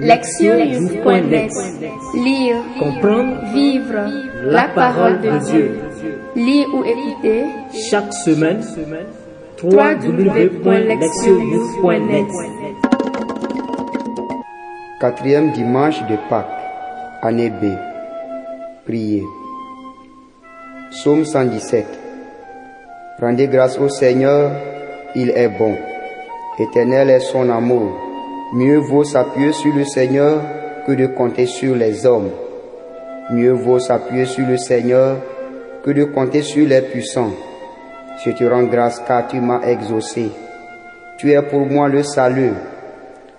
Lectionnews.net Lire, comprendre, vivre la parole de Dieu. Lire ou écouter chaque semaine www.lectionnews.net Quatrième dimanche de Pâques, année B. Priez. Psaume 117. Rendez grâce au Seigneur, il est bon. Éternel est son amour. Mieux vaut s'appuyer sur le Seigneur que de compter sur les hommes. Mieux vaut s'appuyer sur le Seigneur que de compter sur les puissants. Je te rends grâce car tu m'as exaucé. Tu es pour moi le salut.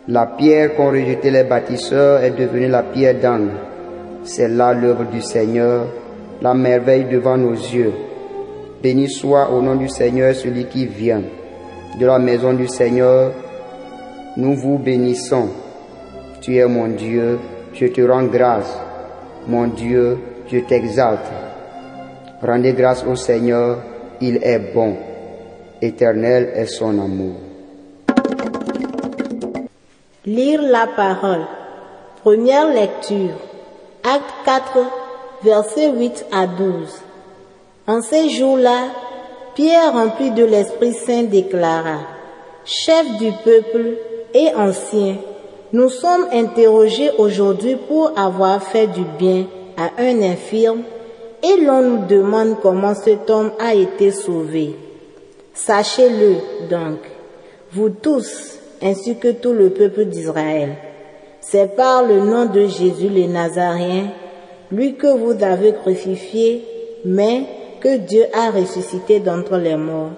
La pierre qu'ont rejeté les bâtisseurs est devenue la pierre d'angle. C'est là l'œuvre du Seigneur, la merveille devant nos yeux. Béni soit au nom du Seigneur celui qui vient. De la maison du Seigneur, nous vous bénissons. Tu es mon Dieu, je te rends grâce. Mon Dieu, je t'exalte. Rendez grâce au Seigneur, il est bon. Éternel est son amour. Lire la parole. Première lecture. Acte 4, versets 8 à 12. En ces jours-là, Pierre, rempli de l'Esprit Saint, déclara, Chef du peuple et ancien, nous sommes interrogés aujourd'hui pour avoir fait du bien à un infirme et l'on nous demande comment cet homme a été sauvé. Sachez-le donc, vous tous, ainsi que tout le peuple d'Israël. C'est par le nom de Jésus le Nazaréen, lui que vous avez crucifié, mais que Dieu a ressuscité d'entre les morts.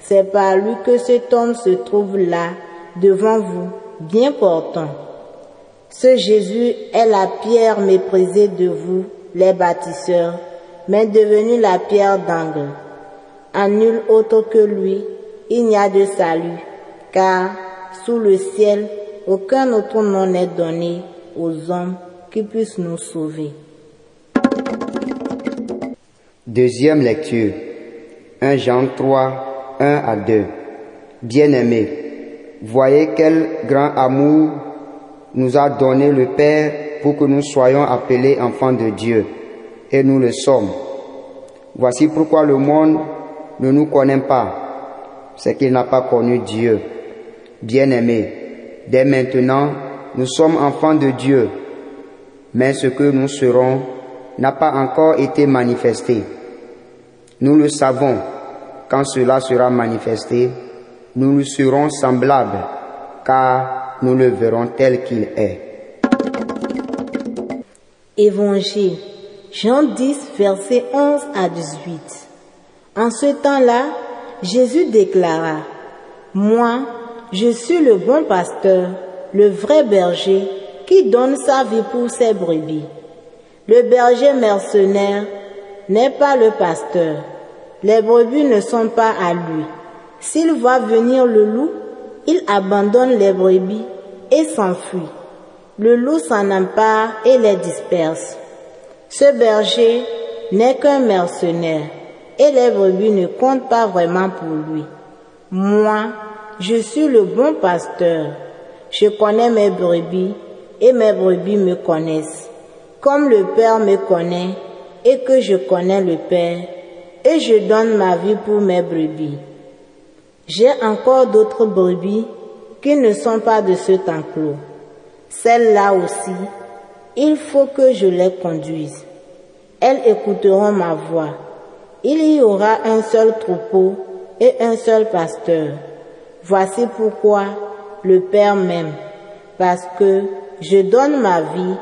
C'est par lui que cet homme se trouve là, devant vous, bien portant. Ce Jésus est la pierre méprisée de vous, les bâtisseurs, mais devenue la pierre d'angle. À nul autre que lui, il n'y a de salut, car sous le ciel, aucun autre nom n'est donné aux hommes qui puissent nous sauver. Deuxième lecture. 1 Jean 3, 1 à 2. Bien-aimés, voyez quel grand amour nous a donné le Père pour que nous soyons appelés enfants de Dieu. Et nous le sommes. Voici pourquoi le monde ne nous connaît pas. C'est qu'il n'a pas connu Dieu. Bien-aimés, dès maintenant, nous sommes enfants de Dieu. Mais ce que nous serons n'a pas encore été manifesté. Nous le savons, quand cela sera manifesté, nous nous serons semblables, car nous le verrons tel qu'il est. Évangile, Jean 10, versets 11 à 18. En ce temps-là, Jésus déclara, Moi, je suis le bon pasteur, le vrai berger, qui donne sa vie pour ses brebis. Le berger mercenaire n'est pas le pasteur. Les brebis ne sont pas à lui. S'il voit venir le loup, il abandonne les brebis et s'enfuit. Le loup s'en empare et les disperse. Ce berger n'est qu'un mercenaire et les brebis ne comptent pas vraiment pour lui. Moi, je suis le bon pasteur. Je connais mes brebis et mes brebis me connaissent. Comme le Père me connaît et que je connais le Père, et je donne ma vie pour mes brebis. J'ai encore d'autres brebis qui ne sont pas de ce enclos. Celles-là aussi, il faut que je les conduise. Elles écouteront ma voix. Il y aura un seul troupeau et un seul pasteur. Voici pourquoi le Père m'aime, parce que je donne ma vie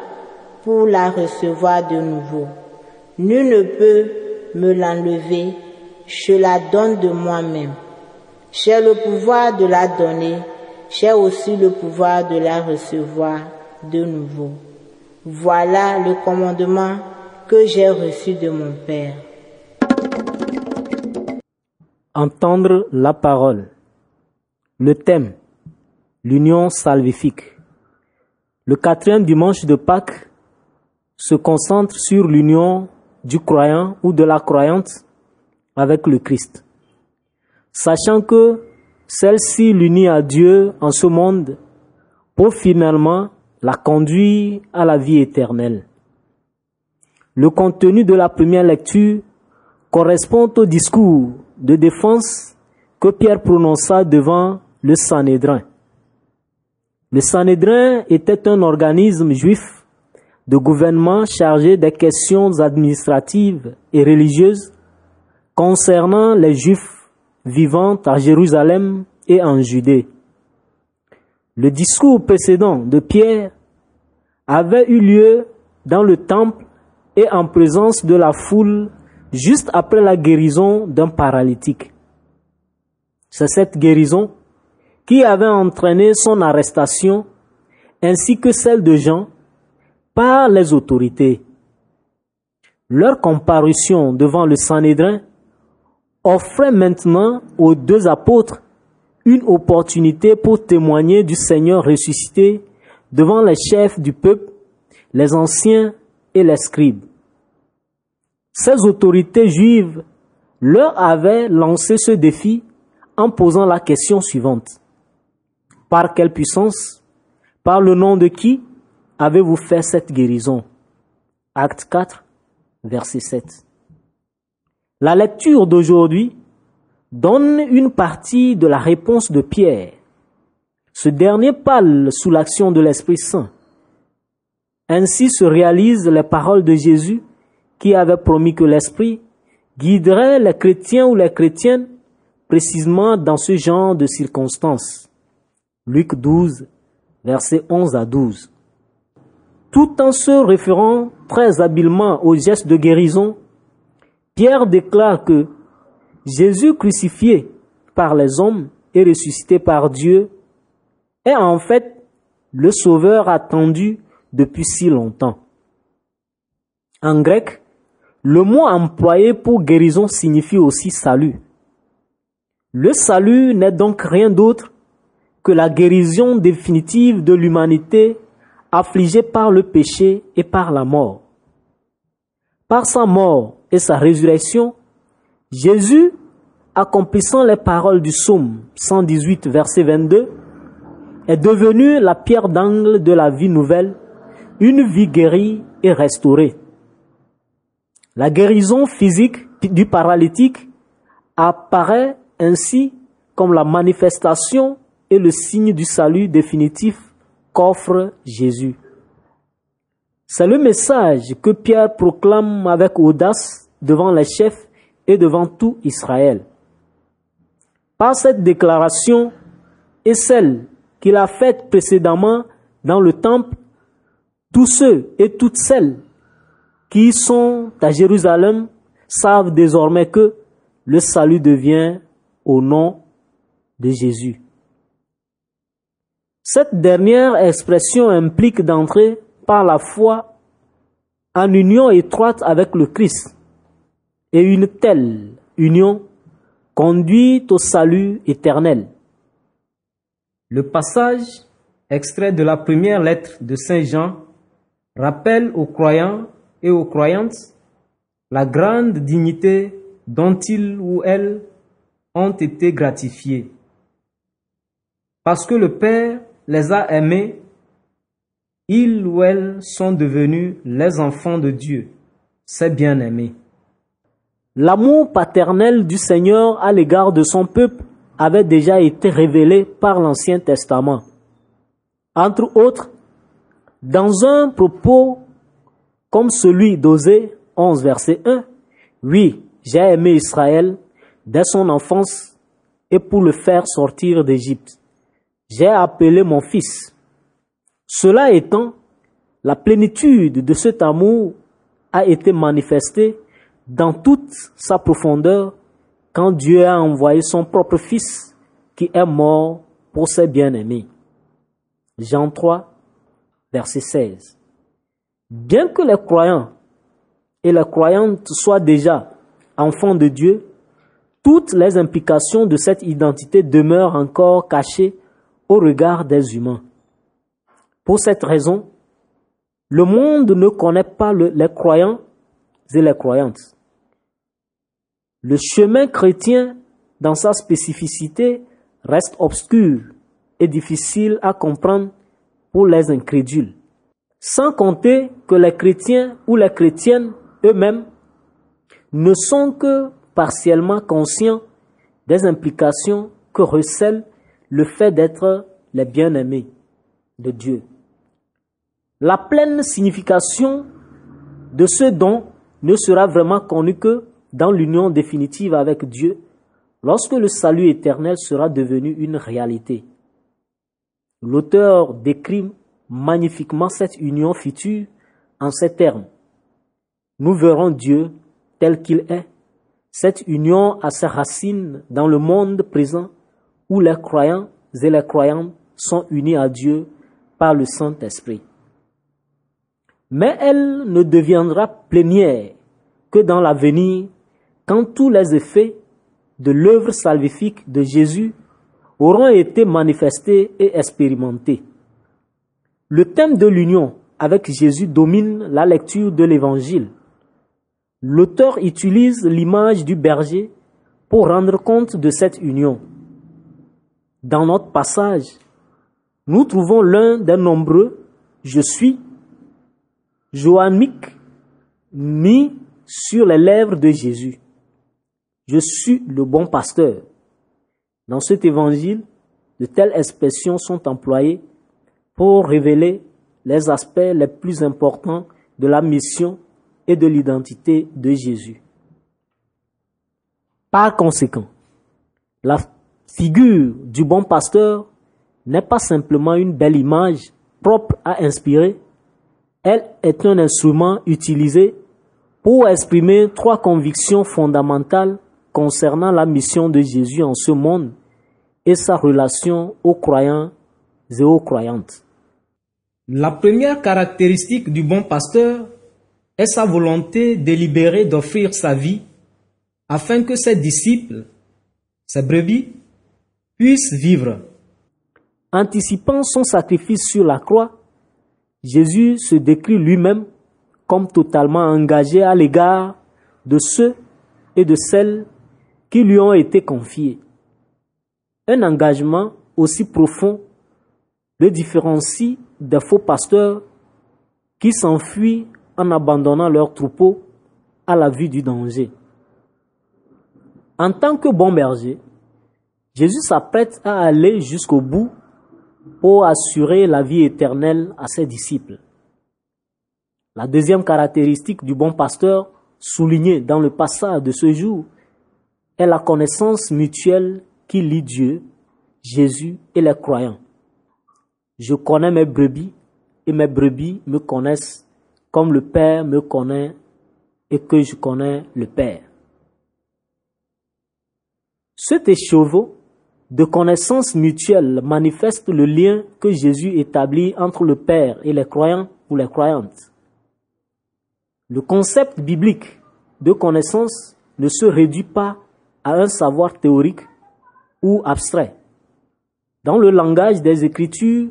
pour la recevoir de nouveau. Nul ne peut me l'enlever, je la donne de moi-même. J'ai le pouvoir de la donner, j'ai aussi le pouvoir de la recevoir de nouveau. Voilà le commandement que j'ai reçu de mon Père. Entendre la parole. Le thème, l'union salvifique. Le quatrième dimanche de Pâques se concentre sur l'union du croyant ou de la croyante avec le Christ. Sachant que celle-ci l'unit à Dieu en ce monde pour finalement la conduit à la vie éternelle. Le contenu de la première lecture correspond au discours de défense que Pierre prononça devant le Sanhédrin. Le Sanhédrin était un organisme juif de gouvernement chargé des questions administratives et religieuses concernant les Juifs vivant à Jérusalem et en Judée. Le discours précédent de Pierre avait eu lieu dans le temple et en présence de la foule juste après la guérison d'un paralytique. C'est cette guérison qui avait entraîné son arrestation ainsi que celle de Jean par les autorités. Leur comparution devant le Sanhédrin offrait maintenant aux deux apôtres une opportunité pour témoigner du Seigneur ressuscité devant les chefs du peuple, les anciens et les scribes. Ces autorités juives leur avaient lancé ce défi en posant la question suivante. Par quelle puissance, par le nom de qui avez-vous fait cette guérison? Acte 4, verset 7. La lecture d'aujourd'hui donne une partie de la réponse de Pierre. Ce dernier parle sous l'action de l'Esprit Saint. Ainsi se réalisent les paroles de Jésus qui avait promis que l'Esprit guiderait les chrétiens ou les chrétiennes précisément dans ce genre de circonstances. Luc 12, versets 11 à 12. Tout en se référant très habilement au geste de guérison, Pierre déclare que Jésus crucifié par les hommes et ressuscité par Dieu est en fait le sauveur attendu depuis si longtemps. En grec, le mot employé pour guérison signifie aussi salut. Le salut n'est donc rien d'autre que la guérison définitive de l'humanité affligée par le péché et par la mort. Par sa mort et sa résurrection, Jésus, accomplissant les paroles du psaume 118, verset 22, est devenu la pierre d'angle de la vie nouvelle, une vie guérie et restaurée. La guérison physique du paralytique apparaît ainsi comme la manifestation et le signe du salut définitif qu'offre Jésus. C'est le message que Pierre proclame avec audace devant les chefs et devant tout Israël. Par cette déclaration et celle qu'il a faite précédemment dans le temple, tous ceux et toutes celles qui sont à Jérusalem savent désormais que le salut devient au nom de Jésus. Cette dernière expression implique d'entrer par la foi en union étroite avec le Christ. Et une telle union conduit au salut éternel. Le passage extrait de la première lettre de Saint Jean rappelle aux croyants et aux croyantes la grande dignité dont ils ou elles ont été gratifiés. Parce que le Père les a aimés, ils ou elles sont devenus les enfants de Dieu, ses bien-aimés. L'amour paternel du Seigneur à l'égard de son peuple avait déjà été révélé par l'Ancien Testament. Entre autres, dans un propos comme celui d'Osée 11, verset 1. Oui, j'ai aimé Israël dès son enfance et pour le faire sortir d'Égypte. J'ai appelé mon fils. Cela étant, la plénitude de cet amour a été manifestée dans toute sa profondeur quand Dieu a envoyé son propre fils qui est mort pour ses bien-aimés. Jean 3, verset 16. Bien que les croyants et les croyantes soient déjà enfants de Dieu, toutes les implications de cette identité demeurent encore cachées au regard des humains. Pour cette raison, le monde ne connaît pas les croyants et les croyantes. Le chemin chrétien, dans sa spécificité, reste obscur et difficile à comprendre pour les incrédules. sans compter que les chrétiens ou les chrétiennes eux-mêmes ne sont que partiellement conscients des implications que recèle le fait d'être les bien-aimés de Dieu. La pleine signification de ce don ne sera vraiment connue que dans l'union définitive avec Dieu lorsque le salut éternel sera devenu une réalité. L'auteur décrit magnifiquement cette union future en ces termes. Nous verrons Dieu tel qu'il est. Cette union a ses racines dans le monde présent où les croyants et les croyantes sont unis à Dieu par le Saint-Esprit. Mais elle ne deviendra plénière que dans l'avenir, quand tous les effets de l'œuvre salvifique de Jésus auront été manifestés et expérimentés. Le thème de l'union avec Jésus domine la lecture de l'Évangile. L'auteur utilise l'image du berger pour rendre compte de cette union. Dans notre passage, nous trouvons l'un des nombreux Je suis joannique mis sur les lèvres de Jésus. Je suis le bon pasteur. Dans cet évangile, de telles expressions sont employées pour révéler les aspects les plus importants de la mission et de l'identité de Jésus. Par conséquent, la figure du bon pasteur n'est pas simplement une belle image propre à inspirer, elle est un instrument utilisé pour exprimer trois convictions fondamentales concernant la mission de Jésus en ce monde et sa relation aux croyants et aux croyantes. La première caractéristique du bon pasteur est sa volonté délibérée d'offrir sa vie afin que ses disciples, ses brebis, puissent vivre. Anticipant son sacrifice sur la croix, Jésus se décrit lui-même comme totalement engagé à l'égard de ceux et de celles qui lui ont été confiés. Un engagement aussi profond le différencie des faux pasteurs qui s'enfuient en abandonnant leurs troupeaux à la vue du danger. En tant que bon berger, Jésus s'apprête à aller jusqu'au bout pour assurer la vie éternelle à ses disciples. La deuxième caractéristique du bon pasteur, soulignée dans le passage de ce jour, est la connaissance mutuelle qui lie Dieu, Jésus et les croyants. Je connais mes brebis et mes brebis me connaissent comme le Père me connaît et que je connais le Père. Cet écheveau de connaissance mutuelle manifeste le lien que Jésus établit entre le Père et les croyants ou les croyantes. Le concept biblique de connaissance ne se réduit pas à un savoir théorique ou abstrait. Dans le langage des Écritures,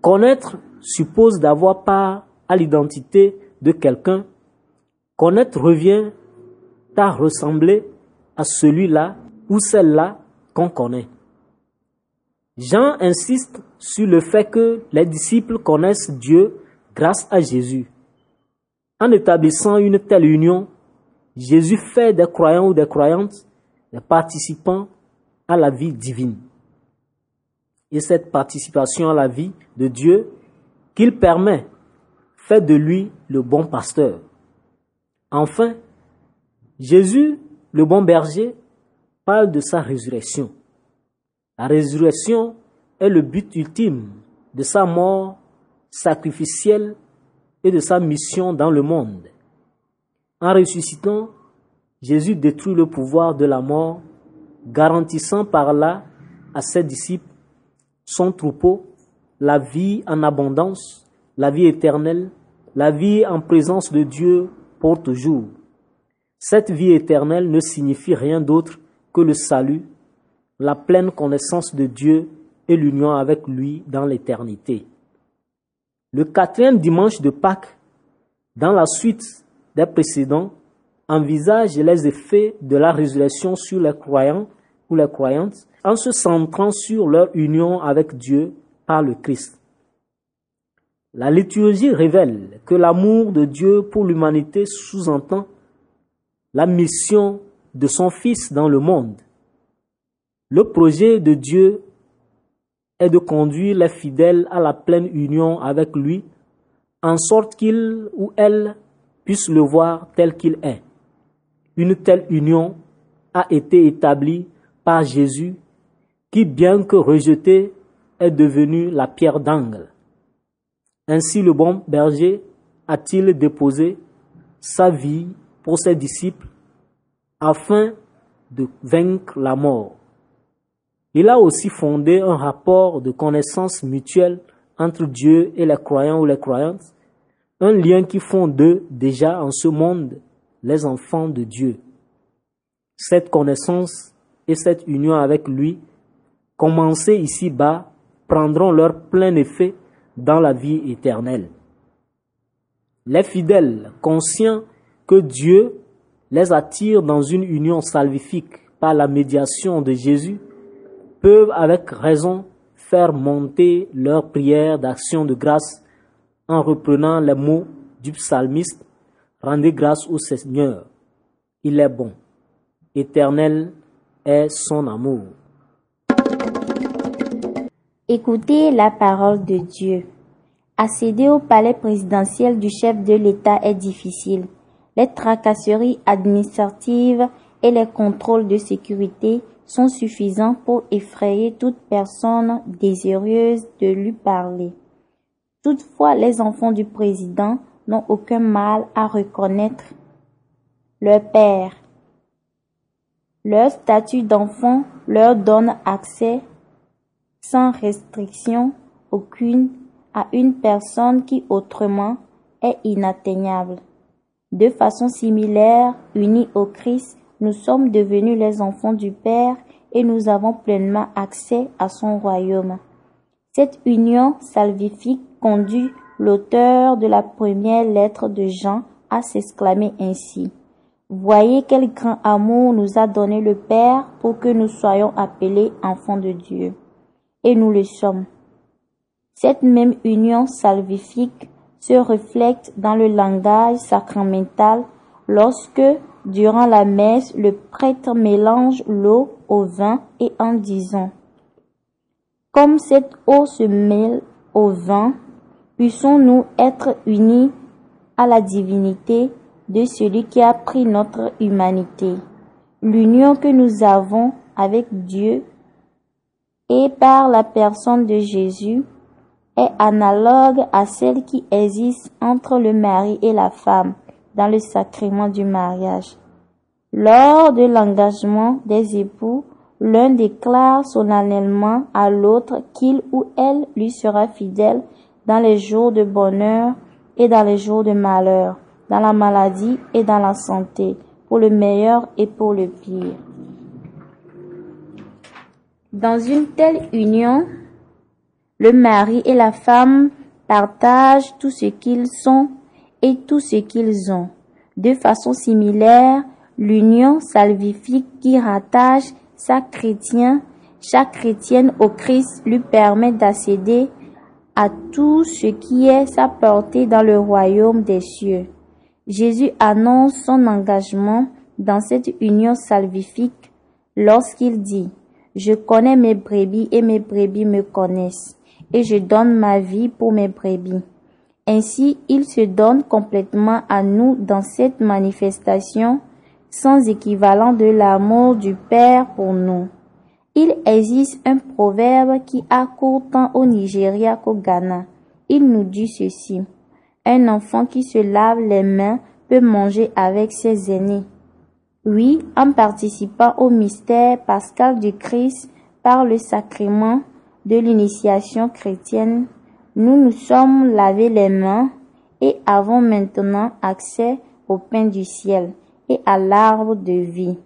connaître suppose d'avoir part à l'identité de quelqu'un. Connaître revient à ressembler à celui-là ou celle-là qu'on connaît. Jean insiste sur le fait que les disciples connaissent Dieu grâce à Jésus. En établissant une telle union, Jésus fait des croyants ou des croyantes des participants à la vie divine. Et cette participation à la vie de Dieu qu'il permet fait de lui le bon pasteur. Enfin, Jésus, le bon berger, parle de sa résurrection. La résurrection est le but ultime de sa mort sacrificielle et de sa mission dans le monde. En ressuscitant, Jésus détruit le pouvoir de la mort, garantissant par là à ses disciples son troupeau, la vie en abondance, la vie éternelle, la vie en présence de Dieu pour toujours. Cette vie éternelle ne signifie rien d'autre le salut, la pleine connaissance de Dieu et l'union avec lui dans l'éternité. Le quatrième dimanche de Pâques, dans la suite des précédents, envisage les effets de la résurrection sur les croyants ou les croyantes en se centrant sur leur union avec Dieu par le Christ. La liturgie révèle que l'amour de Dieu pour l'humanité sous-entend la mission de son Fils dans le monde. Le projet de Dieu est de conduire les fidèles à la pleine union avec lui, en sorte qu'ils ou elles puissent le voir tel qu'il est. Une telle union a été établie par Jésus, qui, bien que rejeté, est devenu la pierre d'angle. Ainsi le bon berger a-t-il déposé sa vie pour ses disciples afin de vaincre la mort. Il a aussi fondé un rapport de connaissance mutuelle entre Dieu et les croyants ou les croyantes, un lien qui font d'eux déjà en ce monde les enfants de Dieu. Cette connaissance et cette union avec lui, commencée ici-bas, prendront leur plein effet dans la vie éternelle. Les fidèles, conscients que Dieu les attire dans une union salvifique par la médiation de Jésus, peuvent avec raison faire monter leur prière d'action de grâce en reprenant les mots du psalmiste Rendez grâce au Seigneur, il est bon, éternel est son amour. Écoutez la parole de Dieu. Accéder au palais présidentiel du chef de l'État est difficile. Les tracasseries administratives et les contrôles de sécurité sont suffisants pour effrayer toute personne désireuse de lui parler. Toutefois, les enfants du président n'ont aucun mal à reconnaître leur père. Leur statut d'enfant leur donne accès sans restriction aucune à une personne qui autrement est inatteignable. De façon similaire, unis au Christ, nous sommes devenus les enfants du Père et nous avons pleinement accès à son royaume. Cette union salvifique conduit l'auteur de la première lettre de Jean à s'exclamer ainsi. Voyez quel grand amour nous a donné le Père pour que nous soyons appelés enfants de Dieu et nous le sommes. Cette même union salvifique se reflète dans le langage sacramental lorsque, durant la messe, le prêtre mélange l'eau au vin et en disant Comme cette eau se mêle au vin, puissons-nous être unis à la divinité de celui qui a pris notre humanité. L'union que nous avons avec Dieu et par la personne de Jésus est analogue à celle qui existe entre le mari et la femme dans le sacrement du mariage. Lors de l'engagement des époux, l'un déclare solennellement à l'autre qu'il ou elle lui sera fidèle dans les jours de bonheur et dans les jours de malheur, dans la maladie et dans la santé, pour le meilleur et pour le pire. Dans une telle union, le mari et la femme partagent tout ce qu'ils sont et tout ce qu'ils ont. De façon similaire, l'union salvifique qui rattache chaque chrétien, chaque chrétienne au Christ lui permet d'accéder à tout ce qui est sa portée dans le royaume des cieux. Jésus annonce son engagement dans cette union salvifique lorsqu'il dit je connais mes brebis et mes brebis me connaissent, et je donne ma vie pour mes brebis. Ainsi, il se donne complètement à nous dans cette manifestation sans équivalent de l'amour du Père pour nous. Il existe un proverbe qui accourt tant au Nigeria qu'au Ghana. Il nous dit ceci. Un enfant qui se lave les mains peut manger avec ses aînés. Oui, en participant au mystère pascal du Christ par le sacrement de l'initiation chrétienne, nous nous sommes lavé les mains et avons maintenant accès au pain du ciel et à l'arbre de vie.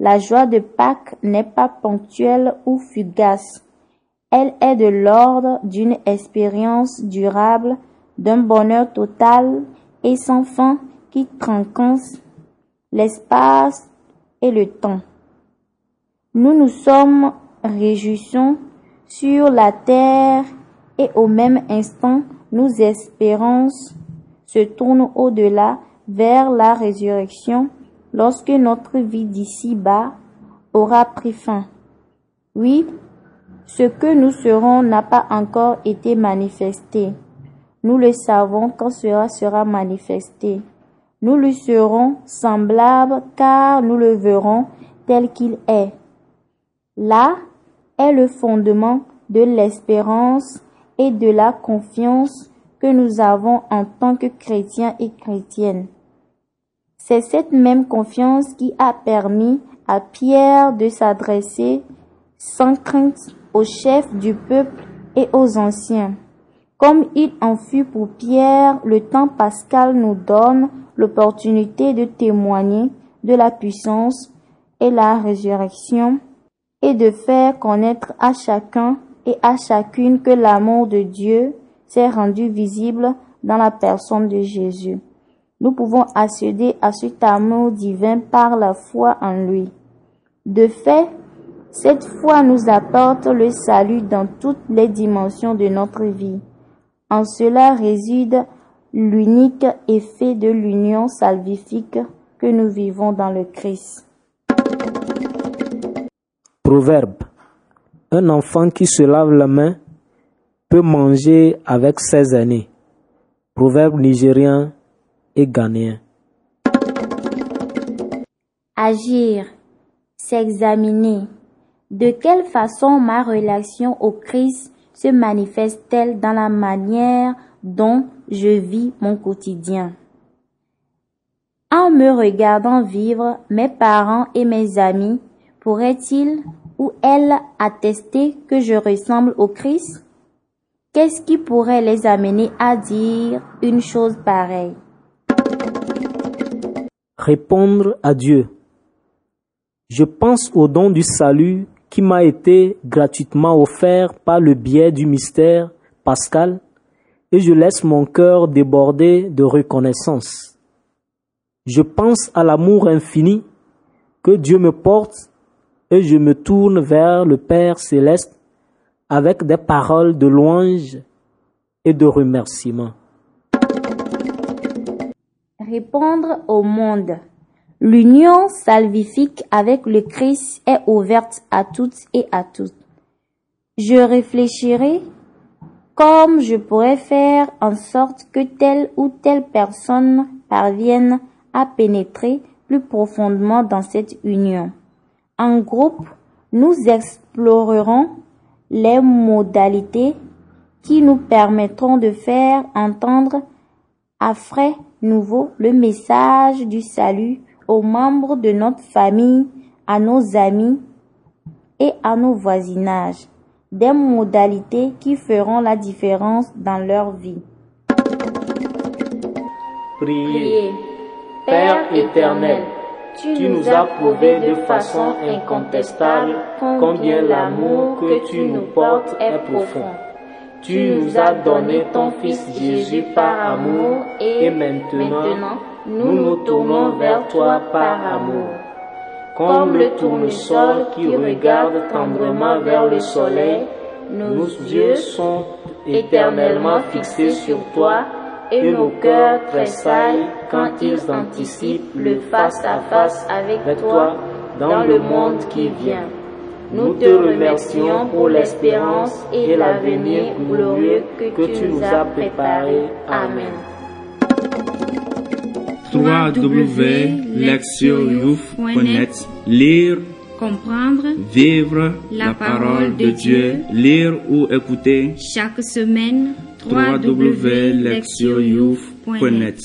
La joie de Pâques n'est pas ponctuelle ou fugace. Elle est de l'ordre d'une expérience durable, d'un bonheur total et sans fin qui transcende l'espace et le temps. Nous nous sommes réjouissons sur la terre et au même instant nos espérances se tournent au-delà vers la résurrection lorsque notre vie d'ici-bas aura pris fin. Oui, ce que nous serons n'a pas encore été manifesté. Nous le savons quand cela sera manifesté. Nous lui serons semblables car nous le verrons tel qu'il est. Là est le fondement de l'espérance et de la confiance que nous avons en tant que chrétiens et chrétiennes. C'est cette même confiance qui a permis à Pierre de s'adresser sans crainte aux chefs du peuple et aux anciens. Comme il en fut pour Pierre, le temps pascal nous donne l'opportunité de témoigner de la puissance et la résurrection et de faire connaître à chacun et à chacune que l'amour de Dieu s'est rendu visible dans la personne de Jésus. Nous pouvons accéder à cet amour divin par la foi en lui. De fait, cette foi nous apporte le salut dans toutes les dimensions de notre vie. En cela réside l'unique effet de l'union salvifique que nous vivons dans le Christ. Proverbe. Un enfant qui se lave la main peut manger avec ses aînés. Proverbe nigérien et ghanéen. Agir, s'examiner. De quelle façon ma relation au Christ se manifeste-t-elle dans la manière dont je vis mon quotidien? En me regardant vivre, mes parents et mes amis pourraient-ils ou elles attester que je ressemble au Christ? Qu'est-ce qui pourrait les amener à dire une chose pareille? Répondre à Dieu. Je pense au don du salut qui m'a été gratuitement offert par le biais du mystère pascal et je laisse mon cœur déborder de reconnaissance. Je pense à l'amour infini que Dieu me porte et je me tourne vers le Père céleste avec des paroles de louange et de remerciement. Répondre au monde. L'union salvifique avec le Christ est ouverte à toutes et à tous. Je réfléchirai comme je pourrais faire en sorte que telle ou telle personne parvienne à pénétrer plus profondément dans cette union. En groupe, nous explorerons les modalités qui nous permettront de faire entendre à frais nouveaux le message du salut aux membres de notre famille, à nos amis et à nos voisinages, des modalités qui feront la différence dans leur vie. Père éternel, tu nous as prouvé de façon incontestable combien l'amour que tu nous portes est profond. Tu nous as donné ton Fils Jésus par amour et maintenant nous nous tournons vers toi par amour. Comme le tournesol qui regarde tendrement vers le soleil, nos yeux sont éternellement fixés sur toi et nos cœurs tressaillent quand ils anticipent le face-à-face avec toi dans le monde qui vient. Nous te remercions pour l'espérance et l'avenir glorieux que tu nous as préparé. Amen. www.lectionyouth.net Lire, comprendre, vivre la parole de Dieu, lire ou écouter. Chaque semaine www.lectionyouth.net